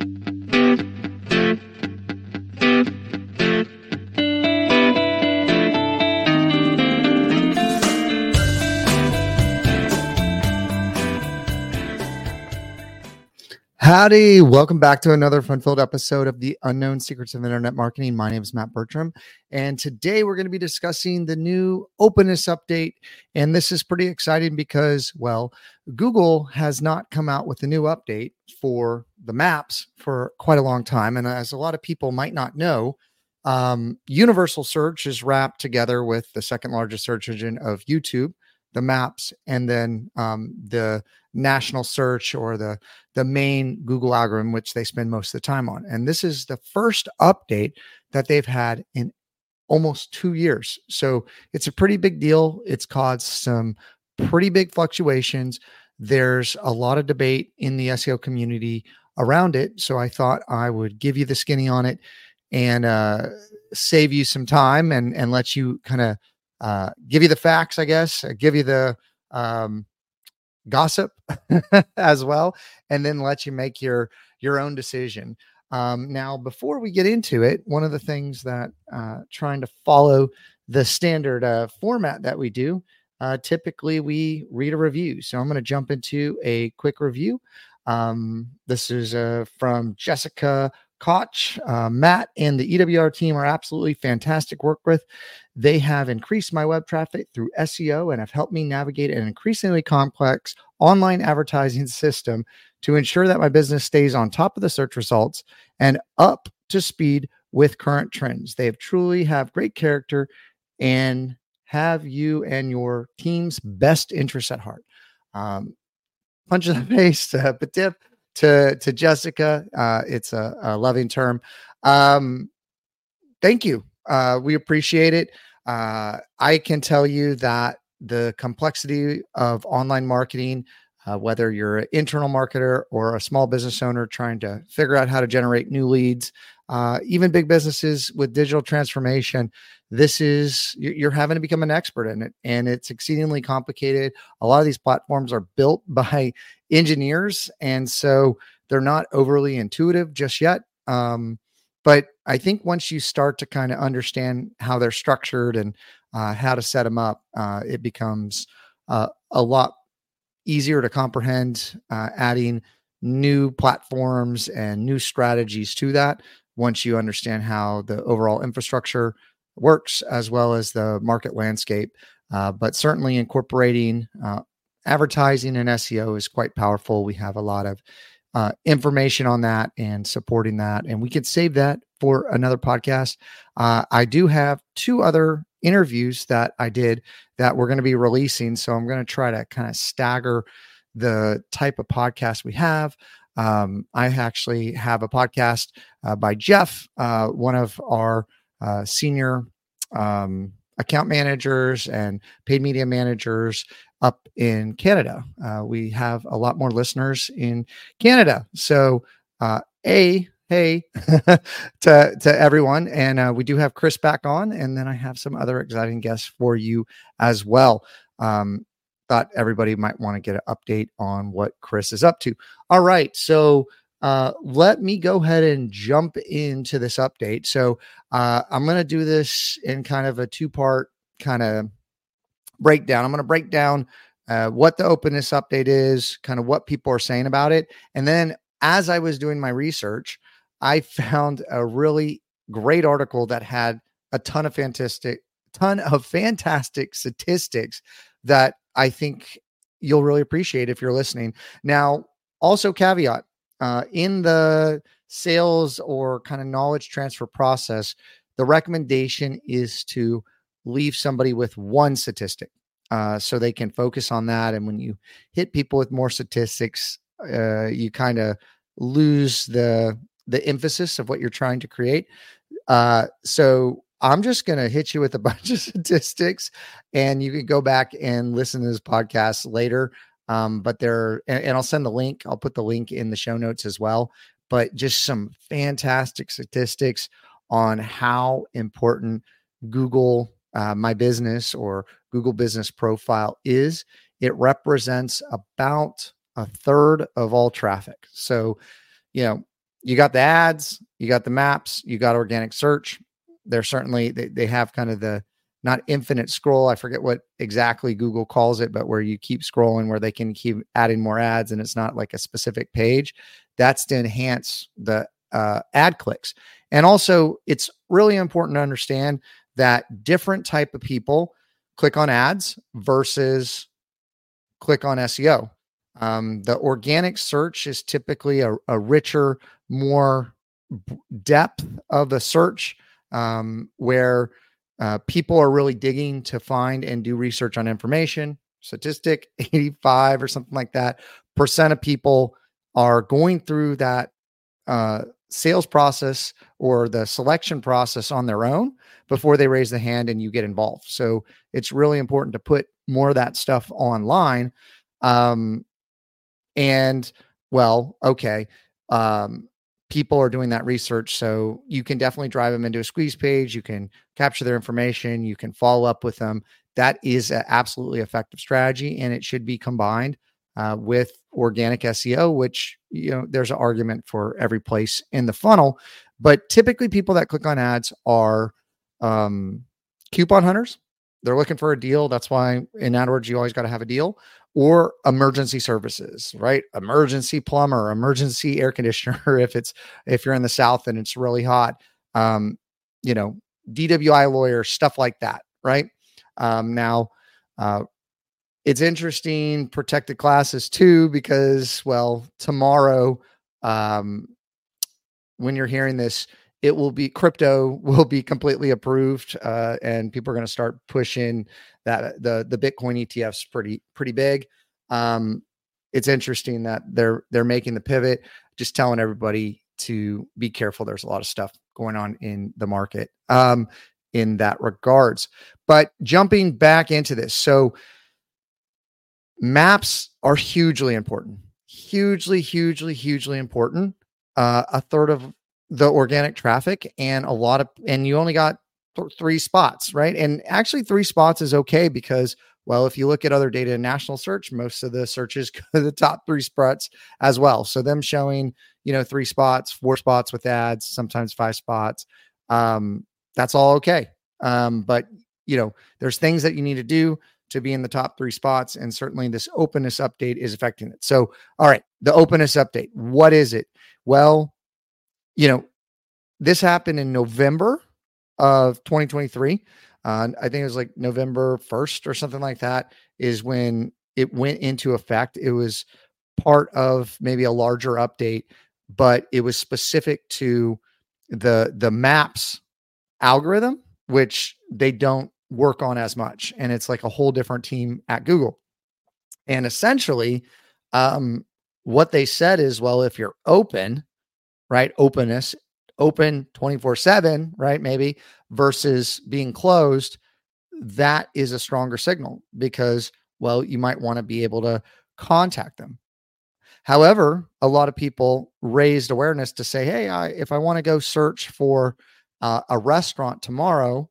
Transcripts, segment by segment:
Thank you. Howdy, welcome back to another fun filled episode of the Unknown Secrets of Internet Marketing. My name is Matt Bertram, and today we're going to be discussing the new openness update. And this is pretty exciting because, well, Google has not come out with a new update for the maps for quite a long time. And as a lot of people might not know, um, Universal Search is wrapped together with the second largest search engine of YouTube the maps and then um, the national search or the the main Google algorithm, which they spend most of the time on. And this is the first update that they've had in almost two years. So it's a pretty big deal. It's caused some pretty big fluctuations. There's a lot of debate in the SEO community around it. So I thought I would give you the skinny on it and uh, save you some time and and let you kind of uh, give you the facts, I guess, uh, give you the um, gossip as well, and then let you make your your own decision. Um, now, before we get into it, one of the things that uh, trying to follow the standard uh, format that we do, uh, typically we read a review. So I'm going to jump into a quick review. Um, this is uh, from Jessica Koch, uh, Matt, and the EWR team are absolutely fantastic work with. They have increased my web traffic through SEO and have helped me navigate an increasingly complex online advertising system to ensure that my business stays on top of the search results and up to speed with current trends. They have truly have great character and have you and your team's best interests at heart. Um, punch in the face, uh, but dip to to Jessica. Uh, it's a, a, loving term. Um, thank you. Uh, we appreciate it. Uh, I can tell you that the complexity of online marketing, uh, whether you're an internal marketer or a small business owner trying to figure out how to generate new leads, uh, even big businesses with digital transformation, this is you're having to become an expert in it and it's exceedingly complicated. A lot of these platforms are built by engineers and so they're not overly intuitive just yet um, but i think once you start to kind of understand how they're structured and uh, how to set them up uh, it becomes uh, a lot easier to comprehend uh, adding new platforms and new strategies to that once you understand how the overall infrastructure works as well as the market landscape. Uh, but certainly incorporating uh, advertising and SEO is quite powerful. We have a lot of uh, information on that and supporting that, and we could save that for another podcast. Uh, I do have two other interviews that I did that we're going to be releasing, so I'm going to try to kind of stagger the type of podcast we have. Um, I actually have a podcast uh, by Jeff, uh, one of our uh, senior um, account managers and paid media managers up in Canada. Uh, we have a lot more listeners in Canada. So, uh, A, hey to, to everyone. And uh, we do have Chris back on. And then I have some other exciting guests for you as well. Um, thought everybody might want to get an update on what Chris is up to. All right. So, uh, let me go ahead and jump into this update. So uh, I'm going to do this in kind of a two part kind of breakdown. I'm going to break down uh, what the openness update is, kind of what people are saying about it. And then as I was doing my research, I found a really great article that had a ton of fantastic, ton of fantastic statistics that I think you'll really appreciate if you're listening. Now, also caveat uh, in the sales or kind of knowledge transfer process, the recommendation is to leave somebody with one statistic uh, so they can focus on that. And when you hit people with more statistics, uh, you kind of lose the the emphasis of what you're trying to create. Uh, so I'm just going to hit you with a bunch of statistics, and you can go back and listen to this podcast later. Um, but there, and, and I'll send the link. I'll put the link in the show notes as well. But just some fantastic statistics on how important Google uh, My Business or Google Business Profile is. It represents about a third of all traffic. So, you know, you got the ads, you got the maps, you got organic search. They're certainly they, they have kind of the not infinite scroll. I forget what exactly Google calls it, but where you keep scrolling, where they can keep adding more ads, and it's not like a specific page. That's to enhance the uh, ad clicks. And also, it's really important to understand that different type of people click on ads versus click on SEO. Um, the organic search is typically a, a richer, more depth of the search um, where uh, people are really digging to find and do research on information. Statistic 85 or something like that percent of people are going through that uh, sales process or the selection process on their own before they raise the hand and you get involved. So it's really important to put more of that stuff online. Um, and well, okay. Um, people are doing that research. So you can definitely drive them into a squeeze page. You can capture their information. You can follow up with them. That is an absolutely effective strategy, and it should be combined uh, with organic SEO, which you know there's an argument for every place in the funnel. But typically, people that click on ads are um, coupon hunters. They're looking for a deal. That's why in AdWords you always got to have a deal or emergency services, right? Emergency plumber, emergency air conditioner. if it's if you're in the south and it's really hot, um, you know, DWI lawyer, stuff like that, right? Um, now, uh, it's interesting protected classes too because well tomorrow um, when you're hearing this it will be crypto will be completely approved uh, and people are going to start pushing that the the bitcoin etfs pretty pretty big. Um, it's interesting that they're they're making the pivot. Just telling everybody to be careful. There's a lot of stuff going on in the market um, in that regards. But jumping back into this so maps are hugely important. Hugely hugely hugely important. Uh, a third of the organic traffic and a lot of and you only got th- three spots right? And actually three spots is okay because well if you look at other data in national search most of the searches go to the top three spots as well. So them showing you know three spots four spots with ads sometimes five spots um, that's all okay. Um, but you know there's things that you need to do to be in the top three spots and certainly this openness update is affecting it. So all right the openness update what is it? Well you know, this happened in November of 2023. Uh, I think it was like November 1st or something like that is when it went into effect. It was part of maybe a larger update, but it was specific to the the maps algorithm, which they don't work on as much. And it's like a whole different team at Google. And essentially, um, what they said is, well, if you're open, right? Openness, open 24 7, right? Maybe versus being closed, that is a stronger signal because, well, you might want to be able to contact them. However, a lot of people raised awareness to say, hey, I, if I want to go search for uh, a restaurant tomorrow,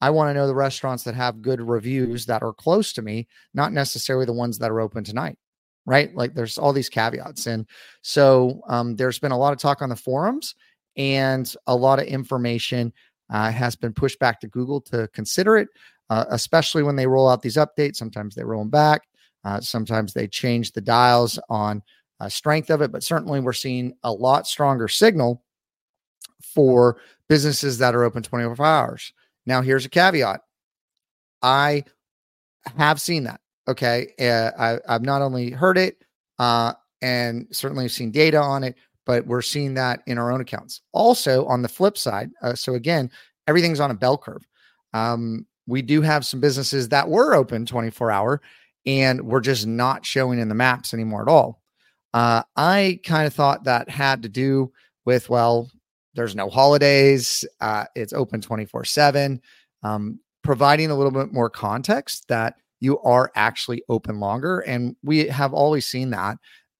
I want to know the restaurants that have good reviews that are close to me, not necessarily the ones that are open tonight right? Like there's all these caveats. And so um, there's been a lot of talk on the forums and a lot of information uh, has been pushed back to Google to consider it, uh, especially when they roll out these updates. Sometimes they roll them back. Uh, sometimes they change the dials on uh, strength of it, but certainly we're seeing a lot stronger signal for businesses that are open 24 hours. Now, here's a caveat I have seen that. Okay. Uh, I, I've not only heard it uh, and certainly seen data on it, but we're seeing that in our own accounts. Also, on the flip side, uh, so again, everything's on a bell curve. Um, we do have some businesses that were open 24 hour and we're just not showing in the maps anymore at all. Uh, I kind of thought that had to do with, well, there's no holidays, uh, it's open 24 7, um, providing a little bit more context that you are actually open longer. And we have always seen that.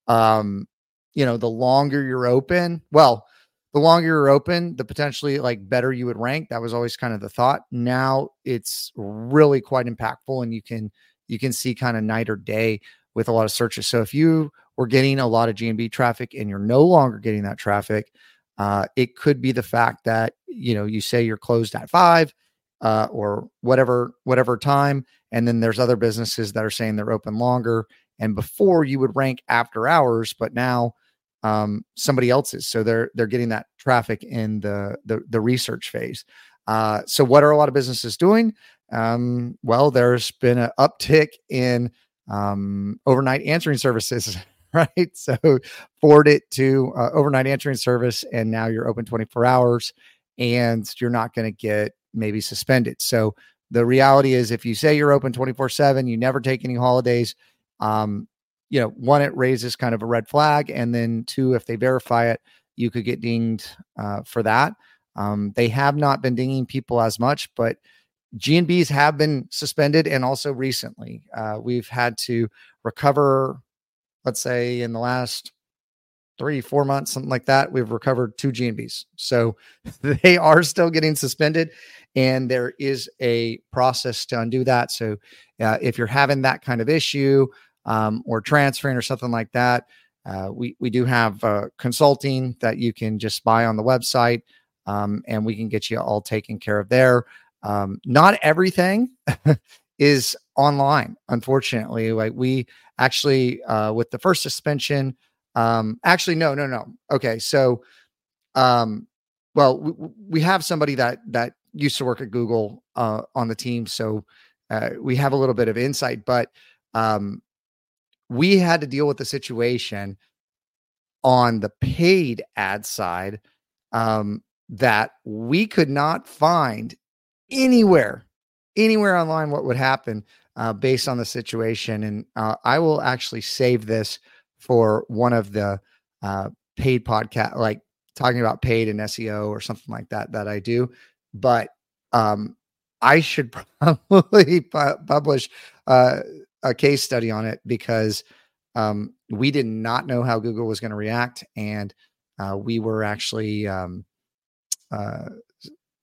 Um, you know, the longer you're open, well, the longer you're open, the potentially like better you would rank. That was always kind of the thought. Now it's really quite impactful and you can you can see kind of night or day with a lot of searches. So if you were getting a lot of GMB traffic and you're no longer getting that traffic, uh, it could be the fact that you know you say you're closed at five uh, or whatever whatever time, and then there's other businesses that are saying they're open longer. And before you would rank after hours, but now um, somebody else's, so they're they're getting that traffic in the the, the research phase. Uh, so what are a lot of businesses doing? Um, well, there's been an uptick in um, overnight answering services right? So forward it to uh, overnight answering service, and now you're open 24 hours, and you're not going to get maybe suspended. So the reality is, if you say you're open 24 seven, you never take any holidays. Um, you know, one, it raises kind of a red flag, and then two, if they verify it, you could get dinged uh, for that. Um, they have not been dinging people as much, but GMBs have been suspended, and also recently uh, we've had to recover let's say in the last three, four months, something like that, we've recovered two GMBs. So they are still getting suspended, and there is a process to undo that. So uh, if you're having that kind of issue um, or transferring or something like that, uh, we we do have uh, consulting that you can just buy on the website, um, and we can get you all taken care of there. Um, not everything is online, unfortunately. Like we actually, uh, with the first suspension, um, actually, no, no, no. Okay. So, um, well, we, we have somebody that, that used to work at Google, uh, on the team. So, uh, we have a little bit of insight, but, um, we had to deal with the situation on the paid ad side, um, that we could not find anywhere anywhere online what would happen uh, based on the situation. And uh, I will actually save this for one of the uh, paid podcast, like talking about paid and SEO or something like that, that I do. But um, I should probably pu- publish uh, a case study on it because um, we did not know how Google was going to react. And uh, we were actually um, uh,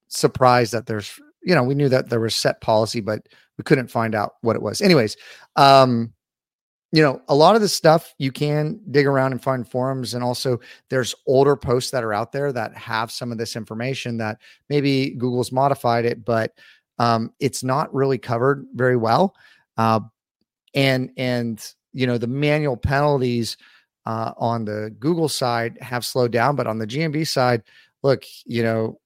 surprised that there's you know, we knew that there was set policy, but we couldn't find out what it was. Anyways, um, you know, a lot of this stuff you can dig around and find forums, and also there's older posts that are out there that have some of this information that maybe Google's modified it, but um, it's not really covered very well. Uh, and and you know the manual penalties uh, on the Google side have slowed down, but on the GMB side, look, you know,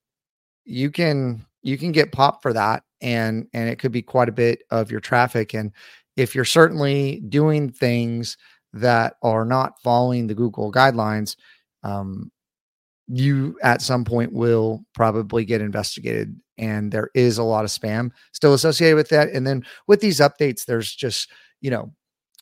you can you can get popped for that and and it could be quite a bit of your traffic and if you're certainly doing things that are not following the google guidelines um, you at some point will probably get investigated and there is a lot of spam still associated with that and then with these updates there's just you know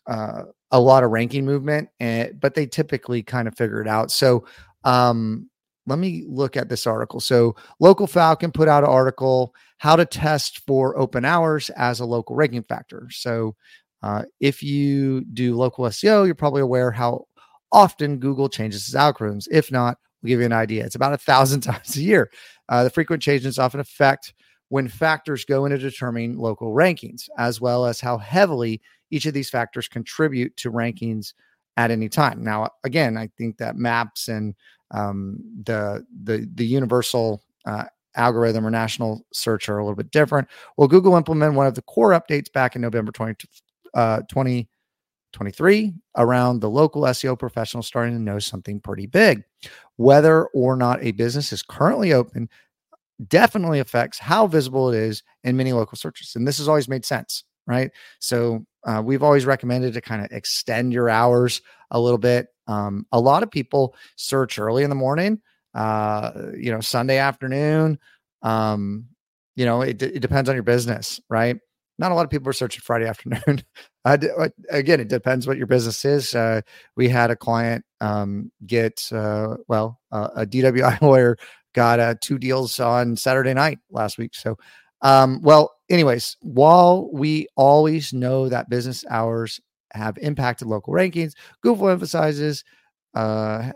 uh, a lot of ranking movement and but they typically kind of figure it out so um let me look at this article. So, Local Falcon put out an article how to test for open hours as a local ranking factor. So, uh, if you do local SEO, you're probably aware how often Google changes its algorithms. If not, we'll give you an idea. It's about a thousand times a year. Uh, the frequent changes often affect when factors go into determining local rankings, as well as how heavily each of these factors contribute to rankings at any time. Now, again, I think that maps and um, the the the universal uh, algorithm or national search are a little bit different. Well, Google implemented one of the core updates back in November 20, uh, 2023 around the local SEO professional starting to know something pretty big. Whether or not a business is currently open definitely affects how visible it is in many local searches. And this has always made sense, right? So uh, we've always recommended to kind of extend your hours a little bit. Um, a lot of people search early in the morning, uh, you know, Sunday afternoon. Um, you know, it, it depends on your business, right? Not a lot of people are searching Friday afternoon. uh, again, it depends what your business is. Uh, we had a client um, get, uh, well, uh, a DWI lawyer got uh, two deals on Saturday night last week. So, um, well, anyways, while we always know that business hours have impacted local rankings, Google emphasizes uh,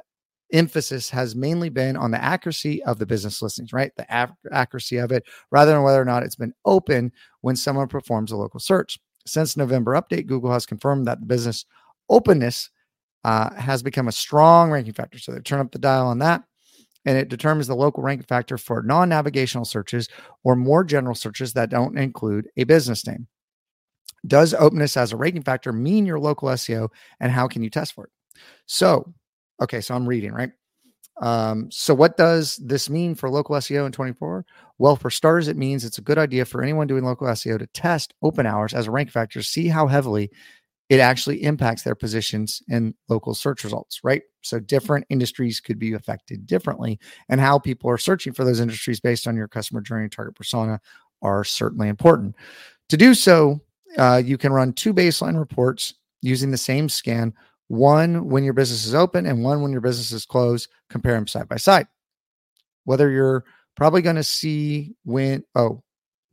emphasis has mainly been on the accuracy of the business listings, right? The ac- accuracy of it, rather than whether or not it's been open when someone performs a local search. Since November update, Google has confirmed that the business openness uh, has become a strong ranking factor. So they turn up the dial on that and it determines the local ranking factor for non navigational searches or more general searches that don't include a business name. Does openness as a ranking factor mean your local SEO and how can you test for it? So, okay, so I'm reading, right? Um, so what does this mean for local SEO in 24? Well, for starters, it means it's a good idea for anyone doing local SEO to test open hours as a rank factor, see how heavily it actually impacts their positions in local search results, right? So different industries could be affected differently, and how people are searching for those industries based on your customer journey target persona are certainly important. To do so, uh, you can run two baseline reports using the same scan one when your business is open and one when your business is closed compare them side by side. Whether you're probably going to see when oh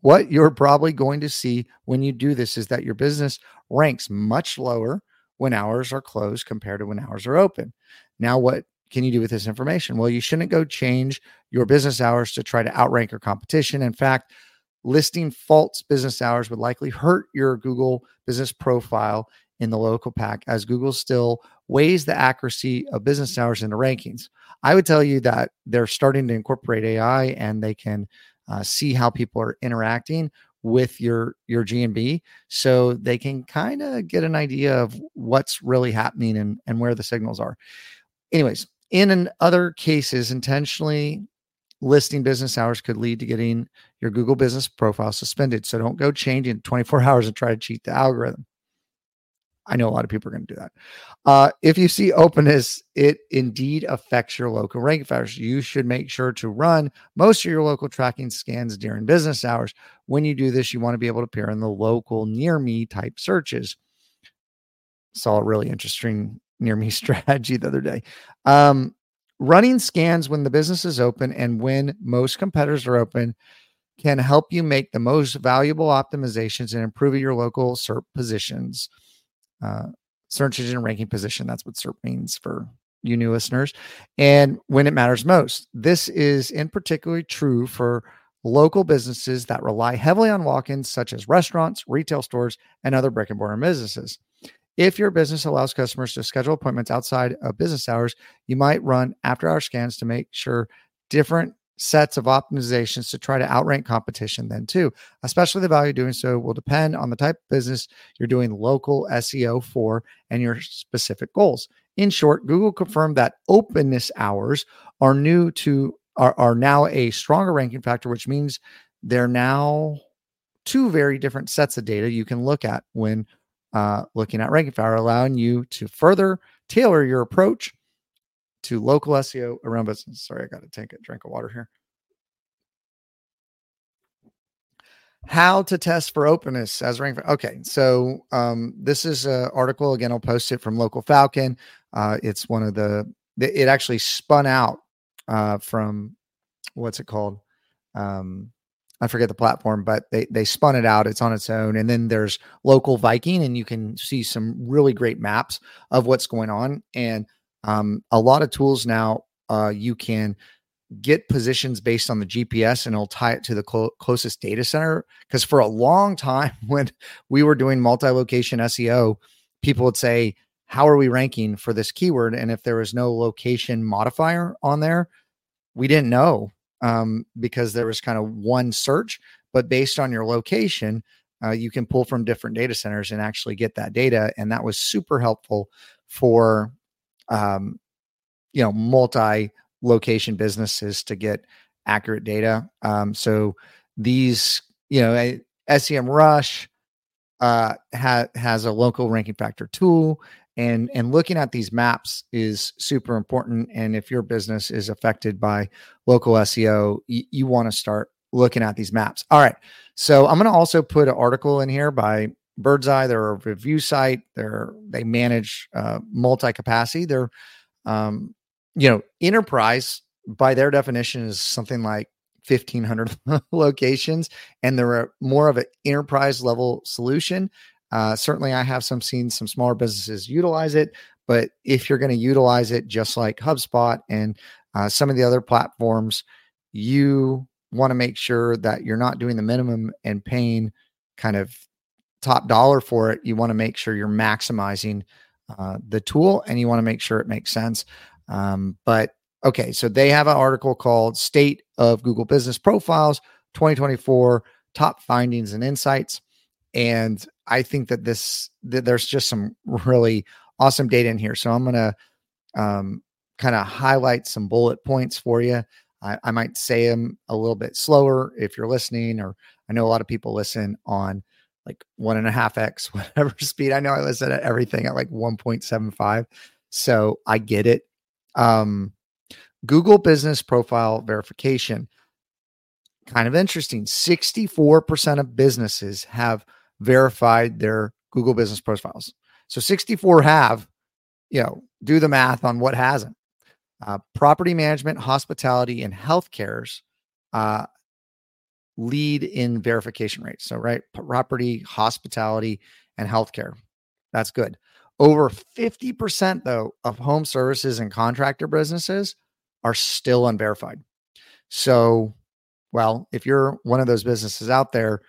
what you're probably going to see when you do this is that your business ranks much lower when hours are closed compared to when hours are open. Now what can you do with this information? Well you shouldn't go change your business hours to try to outrank your competition. In fact listing false business hours would likely hurt your Google business profile in the local pack as Google still weighs the accuracy of business hours in the rankings. I would tell you that they're starting to incorporate AI and they can uh, see how people are interacting with your your GMB so they can kind of get an idea of what's really happening and, and where the signals are. Anyways, in other cases, intentionally listing business hours could lead to getting your Google business profile suspended. So don't go changing 24 hours and try to cheat the algorithm. I know a lot of people are going to do that. Uh, if you see openness, it indeed affects your local ranking factors. You should make sure to run most of your local tracking scans during business hours. When you do this, you want to be able to appear in the local near me type searches. Saw a really interesting near me strategy the other day. Um, running scans when the business is open and when most competitors are open can help you make the most valuable optimizations and improving your local SERP positions. Uh, search engine ranking position. That's what SERP means for you new listeners. And when it matters most, this is in particularly true for local businesses that rely heavily on walk ins, such as restaurants, retail stores, and other brick and mortar businesses. If your business allows customers to schedule appointments outside of business hours, you might run after hour scans to make sure different sets of optimizations to try to outrank competition then too especially the value doing so will depend on the type of business you're doing local seo for and your specific goals. In short google confirmed that openness hours are new to are, are now a stronger ranking factor which means they're now two very different sets of data you can look at when uh, looking at ranking factor allowing you to further tailor your approach to local SEO around business. Sorry, I got to take a drink of water here. How to test for openness as rank. Okay, so um, this is an article again. I'll post it from Local Falcon. Uh, it's one of the. It actually spun out uh, from what's it called? Um, I forget the platform, but they they spun it out. It's on its own, and then there's Local Viking, and you can see some really great maps of what's going on. And um, a lot of tools now, uh, you can get positions based on the GPS and it'll tie it to the clo- closest data center. Because for a long time, when we were doing multi location SEO, people would say, How are we ranking for this keyword? And if there was no location modifier on there, we didn't know um, because there was kind of one search. But based on your location, uh, you can pull from different data centers and actually get that data. And that was super helpful for um, you know, multi location businesses to get accurate data. Um, so these, you know, SEMrush uh, ha- has a local ranking factor tool, and and looking at these maps is super important. And if your business is affected by local SEO, y- you want to start looking at these maps. All right, so I'm going to also put an article in here by Birdeye. They're a review site. They're they manage uh, multi capacity. They're um, you know enterprise by their definition is something like 1500 locations and they're more of an enterprise level solution uh, certainly i have some seen some smaller businesses utilize it but if you're going to utilize it just like hubspot and uh, some of the other platforms you want to make sure that you're not doing the minimum and paying kind of top dollar for it, you want to make sure you're maximizing uh, the tool and you want to make sure it makes sense. Um, but okay, so they have an article called State of Google Business Profiles 2024 Top Findings and Insights. And I think that this, there's just some really awesome data in here. So I'm going to um, kind of highlight some bullet points for you. I, I might say them a little bit slower if you're listening, or I know a lot of people listen on like one and a half X, whatever speed. I know I listen to everything at like 1.75. So I get it. Um, Google business profile verification. Kind of interesting. 64% of businesses have verified their Google business profiles. So 64 have, you know, do the math on what hasn't. Uh, property management, hospitality, and healthcare's uh, lead in verification rates. So, right, property, hospitality, and healthcare. That's good. Over 50%, though, of home services and contractor businesses are still unverified. So, well, if you're one of those businesses out there,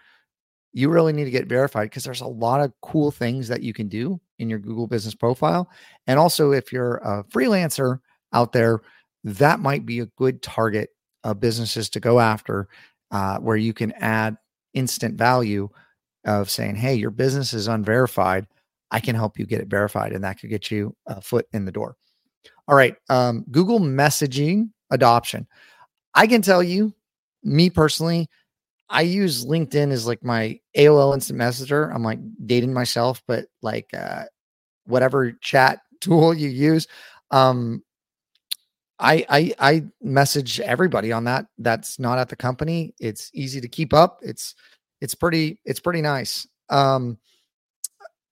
you really need to get verified because there's a lot of cool things that you can do in your Google business profile. And also, if you're a freelancer out there, that might be a good target of businesses to go after uh, where you can add instant value of saying, hey, your business is unverified. I can help you get it verified, and that could get you a foot in the door. All right. Um, Google messaging adoption. I can tell you, me personally, I use LinkedIn as like my AOL instant messenger. I'm like dating myself, but like uh, whatever chat tool you use. Um, I, I I message everybody on that. That's not at the company. It's easy to keep up. It's it's pretty it's pretty nice. Um,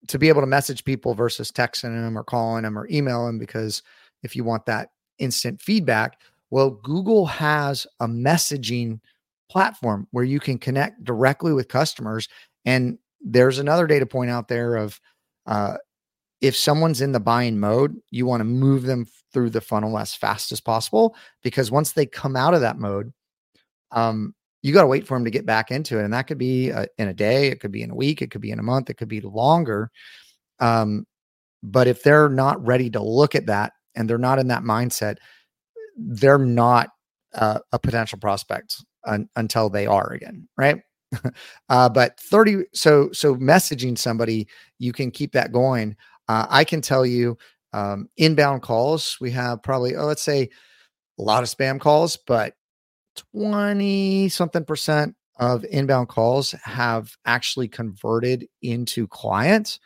to be able to message people versus texting them or calling them or email them because if you want that instant feedback, well, Google has a messaging platform where you can connect directly with customers. And there's another data point out there of uh, if someone's in the buying mode, you want to move them through the funnel as fast as possible because once they come out of that mode, um, you got to wait for them to get back into it. And that could be uh, in a day, it could be in a week, it could be in a month, it could be longer. Um, but if they're not ready to look at that and they're not in that mindset, they're not uh, a potential prospect un- until they are again, right? uh, but 30, so so messaging somebody, you can keep that going uh, I can tell you um, inbound calls, we have probably, oh, let's say a lot of spam calls, but 20 something percent of inbound calls have actually converted into clients.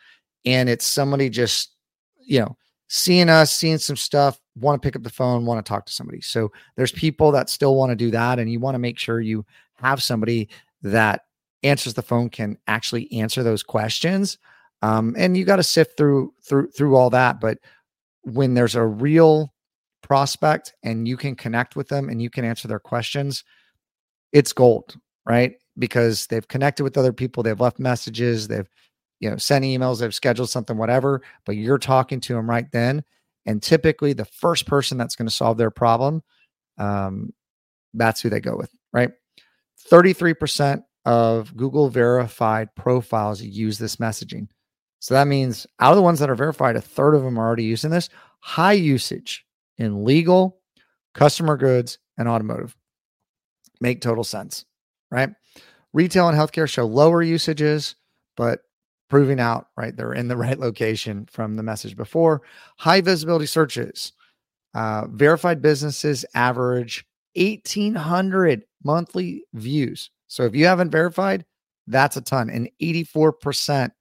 And it's somebody just, you know, seeing us, seeing some stuff, want to pick up the phone, want to talk to somebody. So there's people that still want to do that. And you want to make sure you have somebody that answers the phone, can actually answer those questions um, and you got to sift through through through all that but when there's a real prospect and you can connect with them and you can answer their questions it's gold right? Because they've connected with other people they've left messages they've you know sent emails they've scheduled something whatever but you're talking to them right then and typically the first person that's going to solve their problem um, that's who they go with right? 33% of google verified profiles use this messaging so that means out of the ones that are verified, a third of them are already using this. High usage in legal, customer goods, and automotive. Make total sense, right? Retail and healthcare show lower usages, but proving out, right? They're in the right location from the message before. High visibility searches. Uh, verified businesses average 1,800 monthly views. So if you haven't verified, that's a ton. And 84%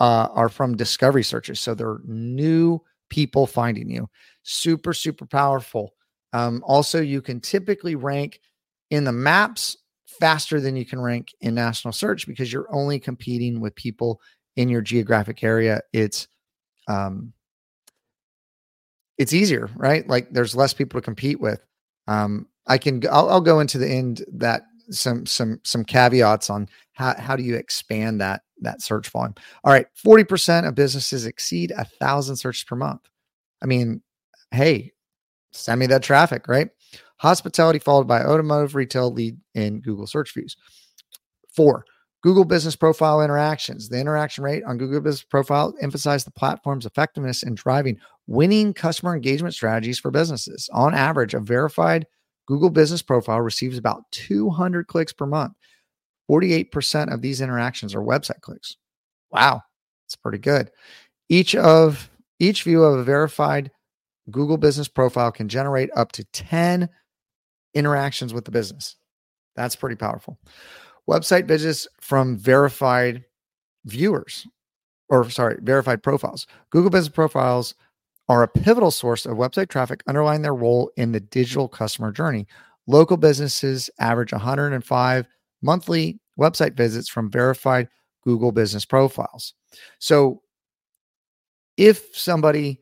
uh, are from discovery searches. So they're new people finding you. Super, super powerful. Um, also, you can typically rank in the maps faster than you can rank in national search because you're only competing with people in your geographic area. It's um, it's easier, right? Like there's less people to compete with. Um, I can I'll, I'll go into the end that some some some caveats on how how do you expand that that search volume. All right, 40% of businesses exceed a thousand searches per month. I mean, hey, send me that traffic, right? Hospitality followed by automotive retail lead in Google search views. Four, Google Business Profile interactions. The interaction rate on Google Business Profile emphasized the platform's effectiveness in driving winning customer engagement strategies for businesses. On average, a verified Google Business Profile receives about 200 clicks per month. 48% of these interactions are website clicks. Wow, that's pretty good. Each of each view of a verified Google Business Profile can generate up to 10 interactions with the business. That's pretty powerful. Website visits from verified viewers, or sorry, verified profiles. Google Business Profiles are a pivotal source of website traffic, underlying their role in the digital customer journey. Local businesses average 105 monthly website visits from verified Google Business Profiles. So, if somebody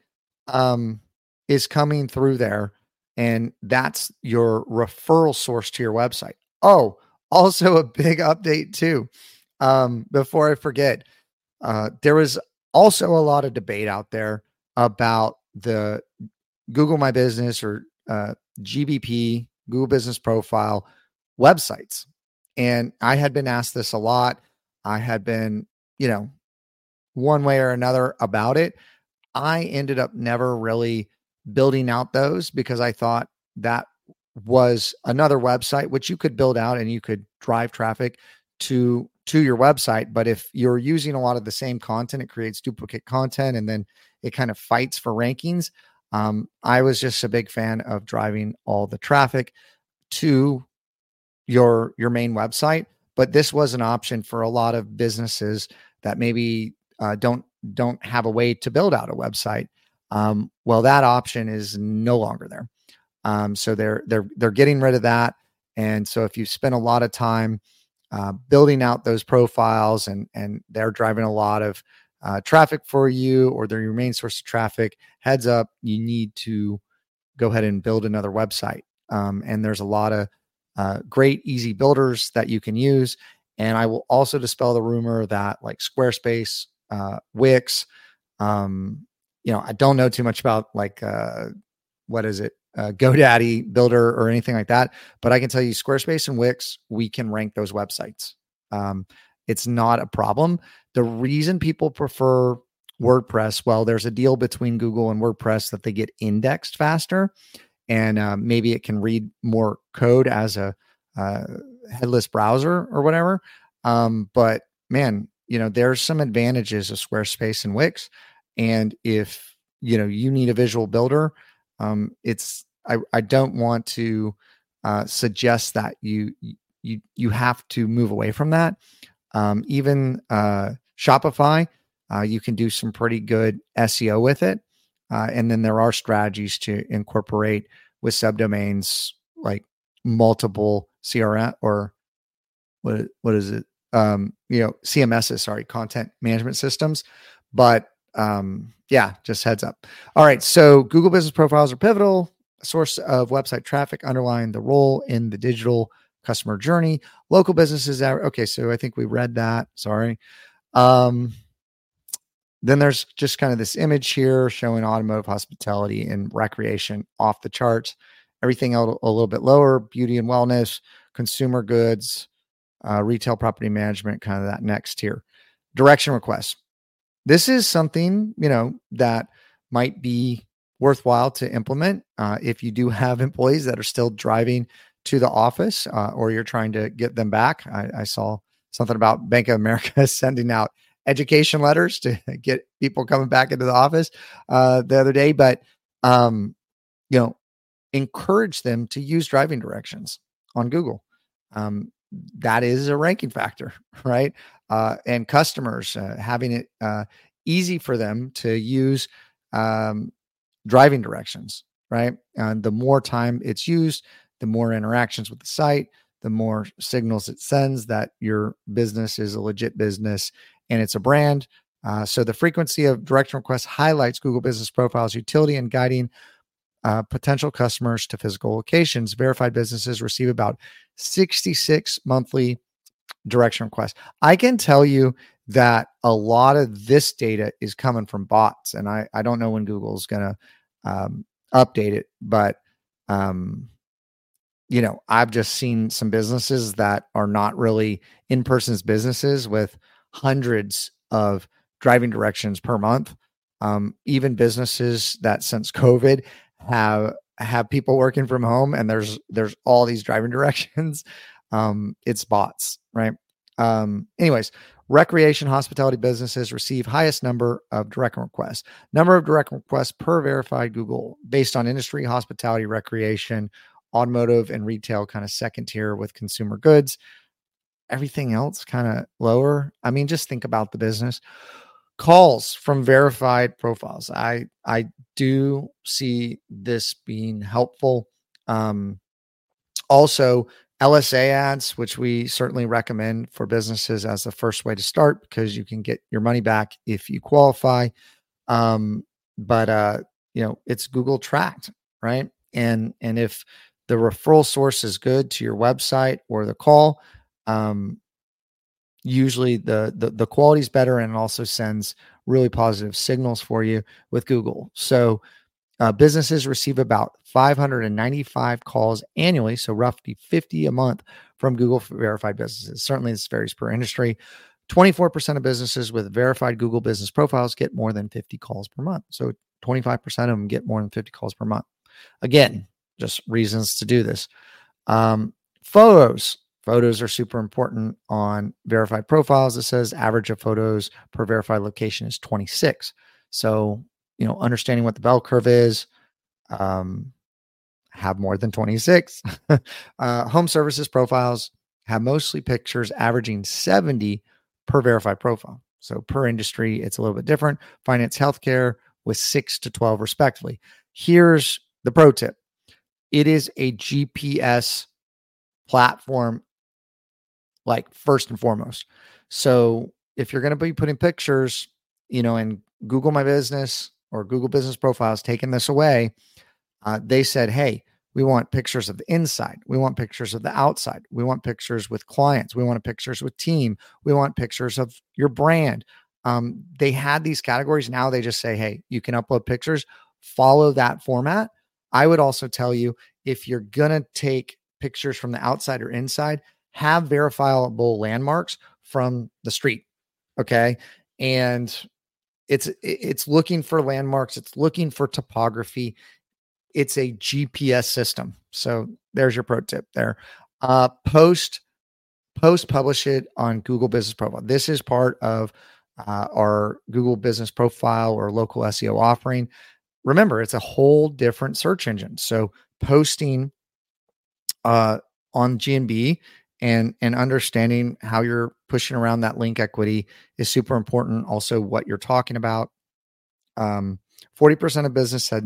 um, is coming through there and that's your referral source to your website, oh, also a big update too. Um, before I forget, uh, there was also a lot of debate out there about the Google My Business or uh, GBP, Google Business Profile websites. And I had been asked this a lot. I had been, you know, one way or another about it. I ended up never really building out those because I thought that was another website which you could build out and you could drive traffic to to your website but if you're using a lot of the same content it creates duplicate content and then it kind of fights for rankings um, i was just a big fan of driving all the traffic to your your main website but this was an option for a lot of businesses that maybe uh, don't don't have a way to build out a website um, well that option is no longer there um, so they're they're they're getting rid of that. And so if you spend a lot of time uh, building out those profiles and and they're driving a lot of uh, traffic for you or they're your main source of traffic, heads up, you need to go ahead and build another website. Um, and there's a lot of uh, great easy builders that you can use. And I will also dispel the rumor that like Squarespace, uh, Wix, um, you know, I don't know too much about like uh, what is it, uh, GoDaddy builder or anything like that. But I can tell you, Squarespace and Wix, we can rank those websites. Um, it's not a problem. The reason people prefer WordPress, well, there's a deal between Google and WordPress that they get indexed faster, and uh, maybe it can read more code as a uh, headless browser or whatever. Um, but man, you know, there's some advantages of Squarespace and Wix, and if you know you need a visual builder, um, it's I, I don't want to uh, suggest that you you you have to move away from that. Um, even uh, Shopify, uh, you can do some pretty good SEO with it, uh, and then there are strategies to incorporate with subdomains like multiple CRM or what what is it? Um, you know, CMSs, sorry, content management systems. But um, yeah, just heads up. All right, so Google Business Profiles are pivotal source of website traffic underlying the role in the digital customer journey. Local businesses. Are, Okay, so I think we read that. Sorry. Um, then there's just kind of this image here showing automotive hospitality and recreation off the charts. Everything else a little bit lower, beauty and wellness, consumer goods, uh, retail property management, kind of that next tier. Direction requests. This is something, you know, that might be worthwhile to implement uh, if you do have employees that are still driving to the office uh, or you're trying to get them back. I, I, saw something about Bank of America sending out education letters to get people coming back into the office uh, the other day, but um, you know, encourage them to use driving directions on Google. Um, that is a ranking factor, right? Uh, and customers uh, having it uh, easy for them to use um, driving directions, right? And the more time it's used, the more interactions with the site, the more signals it sends that your business is a legit business and it's a brand. Uh, so the frequency of direction requests highlights Google Business Profile's utility in guiding uh, potential customers to physical locations. Verified businesses receive about 66 monthly direction requests. I can tell you that a lot of this data is coming from bots, and I, I don't know when Google's going to um, update it, but um, you know, I've just seen some businesses that are not really in person's businesses with hundreds of driving directions per month. Um, even businesses that since COVID have have people working from home and there's there's all these driving directions. Um, it's bots, right? Um, anyways, recreation hospitality businesses receive highest number of direct requests. Number of direct requests per verified Google based on industry, hospitality, recreation, automotive, and retail kind of second tier with consumer goods. Everything else kind of lower. I mean, just think about the business. Calls from verified profiles. I I do see this being helpful. Um, also, LSA ads, which we certainly recommend for businesses as the first way to start because you can get your money back if you qualify. Um, but uh, you know, it's Google tracked, right? And and if the referral source is good to your website or the call, um, usually the the the quality is better and also sends really positive signals for you with Google. So uh, businesses receive about 595 calls annually, so roughly 50 a month from Google verified businesses. Certainly, this varies per industry. 24% of businesses with verified Google business profiles get more than 50 calls per month. So 25% of them get more than 50 calls per month. Again, just reasons to do this. Um, photos. Photos are super important on verified profiles. It says average of photos per verified location is 26. So you know, understanding what the bell curve is, um, have more than 26. uh, home services profiles have mostly pictures averaging 70 per verified profile. So per industry, it's a little bit different. Finance, healthcare with six to 12 respectively. Here's the pro tip it is a GPS platform, like first and foremost. So if you're going to be putting pictures, you know, in Google My Business, or Google Business Profiles taking this away, uh, they said, hey, we want pictures of the inside. We want pictures of the outside. We want pictures with clients. We want pictures with team. We want pictures of your brand. Um, they had these categories. Now they just say, hey, you can upload pictures. Follow that format. I would also tell you if you're going to take pictures from the outside or inside, have verifiable landmarks from the street. Okay. And it's it's looking for landmarks it's looking for topography it's a gps system so there's your pro tip there uh, post post publish it on google business profile this is part of uh, our google business profile or local seo offering remember it's a whole different search engine so posting uh, on GMB and and understanding how you're pushing around that link equity is super important also what you're talking about. Um 40% of business had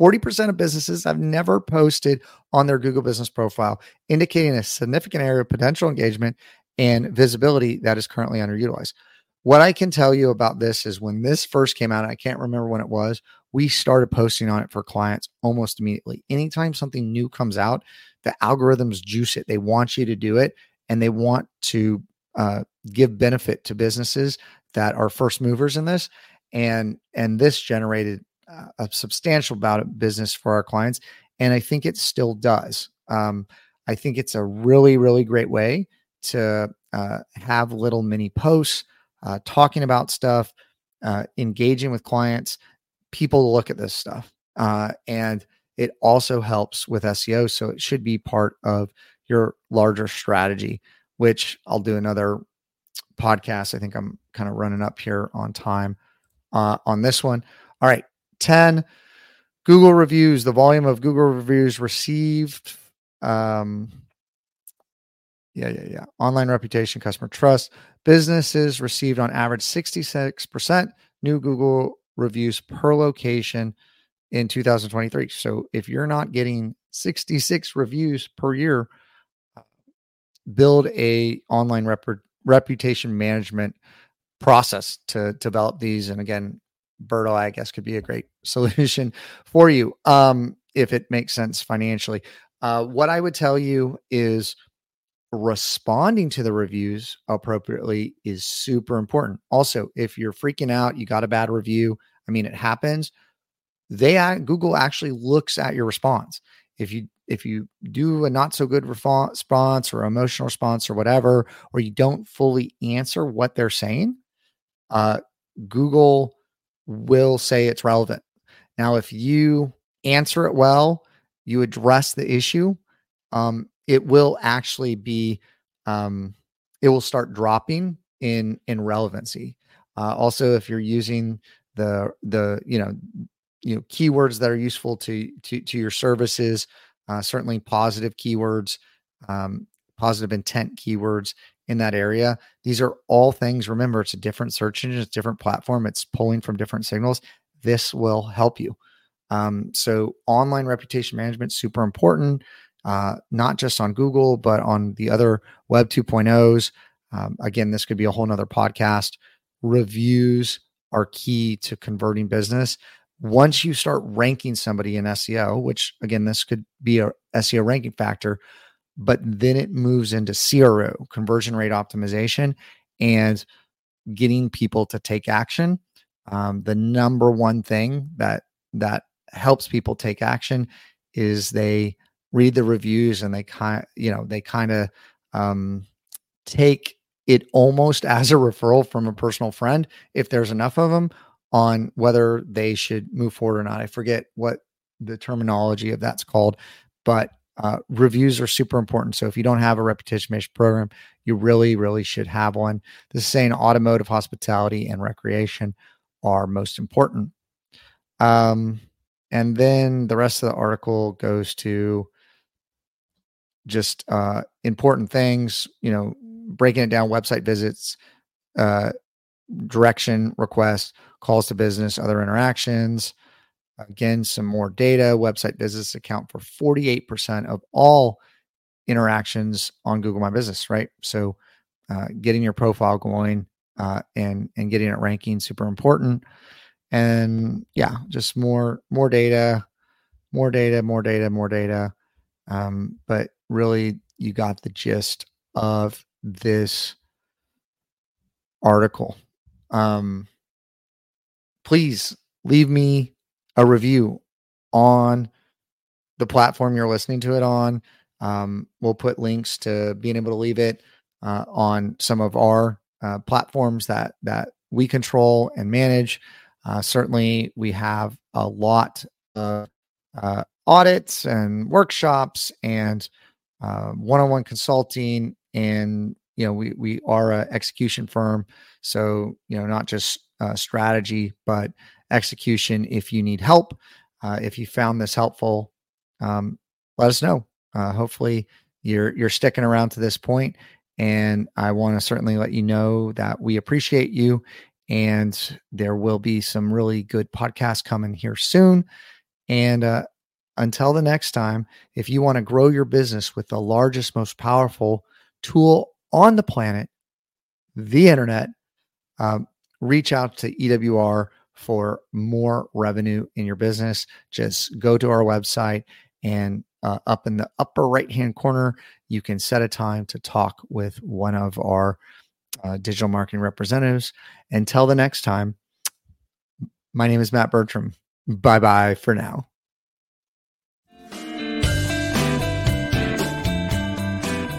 40% of businesses have never posted on their google business profile indicating a significant area of potential engagement and visibility that is currently underutilized. What i can tell you about this is when this first came out i can't remember when it was we started posting on it for clients almost immediately. Anytime something new comes out the algorithms juice it. They want you to do it and they want to uh, give benefit to businesses that are first movers in this. And and this generated uh, a substantial amount of business for our clients, and I think it still does. Um, I think it's a really really great way to uh, have little mini posts uh, talking about stuff, uh, engaging with clients, people look at this stuff, and it also helps with SEO. So it should be part of your larger strategy, which I'll do another podcast. I think I'm kind of running up here on time uh, on this one. All right. 10 Google reviews, the volume of Google reviews received. Um, yeah, yeah, yeah. Online reputation, customer trust. Businesses received on average 66% new Google reviews per location in 2023. So if you're not getting 66 reviews per year, uh, build a online rep- reputation management process to develop these. And again, Birdeye, I guess, could be a great solution for you um, if it makes sense financially. Uh, what I would tell you is responding to the reviews appropriately is super important. Also, if you're freaking out, you got a bad review, I mean, it happens they Google actually looks at your response. if you if you do a not so good response or emotional response or whatever, or you don't fully answer what they're saying, uh, Google will say it's relevant. Now, if you answer it well, you address the issue, um, it will actually be um, it will start dropping in in relevancy. Uh, also, if you're using the the you know you know keywords that are useful to to to your services, uh, certainly positive keywords, um, positive intent keywords in that area. These are all things. Remember, it's a different search engine, it's a different platform. It's pulling from different signals. This will help you. Um, so, online reputation management super important, uh, not just on Google, but on the other Web 2.0s. Um, again, this could be a whole nother podcast. Reviews are key to converting business. Once you start ranking somebody in SEO, which again, this could be a SEO ranking factor, but then it moves into CRO, conversion rate optimization, and getting people to take action. Um, the number one thing that that helps people take action is they read the reviews and they kind you know they kind of um, take it almost as a referral from a personal friend if there's enough of them on whether they should move forward or not. I forget what the terminology of that's called, but uh, reviews are super important. So if you don't have a reputation based program, you really, really should have one. This is saying automotive, hospitality, and recreation are most important. Um, and then the rest of the article goes to just uh, important things, you know, breaking it down website visits, uh, direction requests, calls to business, other interactions. Again, some more data. Website visits account for 48% of all interactions on Google My Business, right? So, uh, getting your profile going uh, and and getting it ranking super important. And yeah, just more more data, more data, more data, more data. Um, but really, you got the gist of this article. Um, please leave me a review on the platform you're listening to it on. Um, we'll put links to being able to leave it uh, on some of our uh, platforms that that we control and manage. Uh, certainly, we have a lot of uh, audits and workshops and uh, one-on-one consulting, and you know we we are a execution firm, so you know not just uh, strategy but execution. If you need help, uh, if you found this helpful, um, let us know. Uh, hopefully, you're you're sticking around to this point, and I want to certainly let you know that we appreciate you. And there will be some really good podcasts coming here soon. And uh, until the next time, if you want to grow your business with the largest, most powerful tool on the planet, the internet, um, reach out to EWR for more revenue in your business. Just go to our website and uh, up in the upper right hand corner, you can set a time to talk with one of our uh, digital marketing representatives. Until the next time, my name is Matt Bertram. Bye bye for now.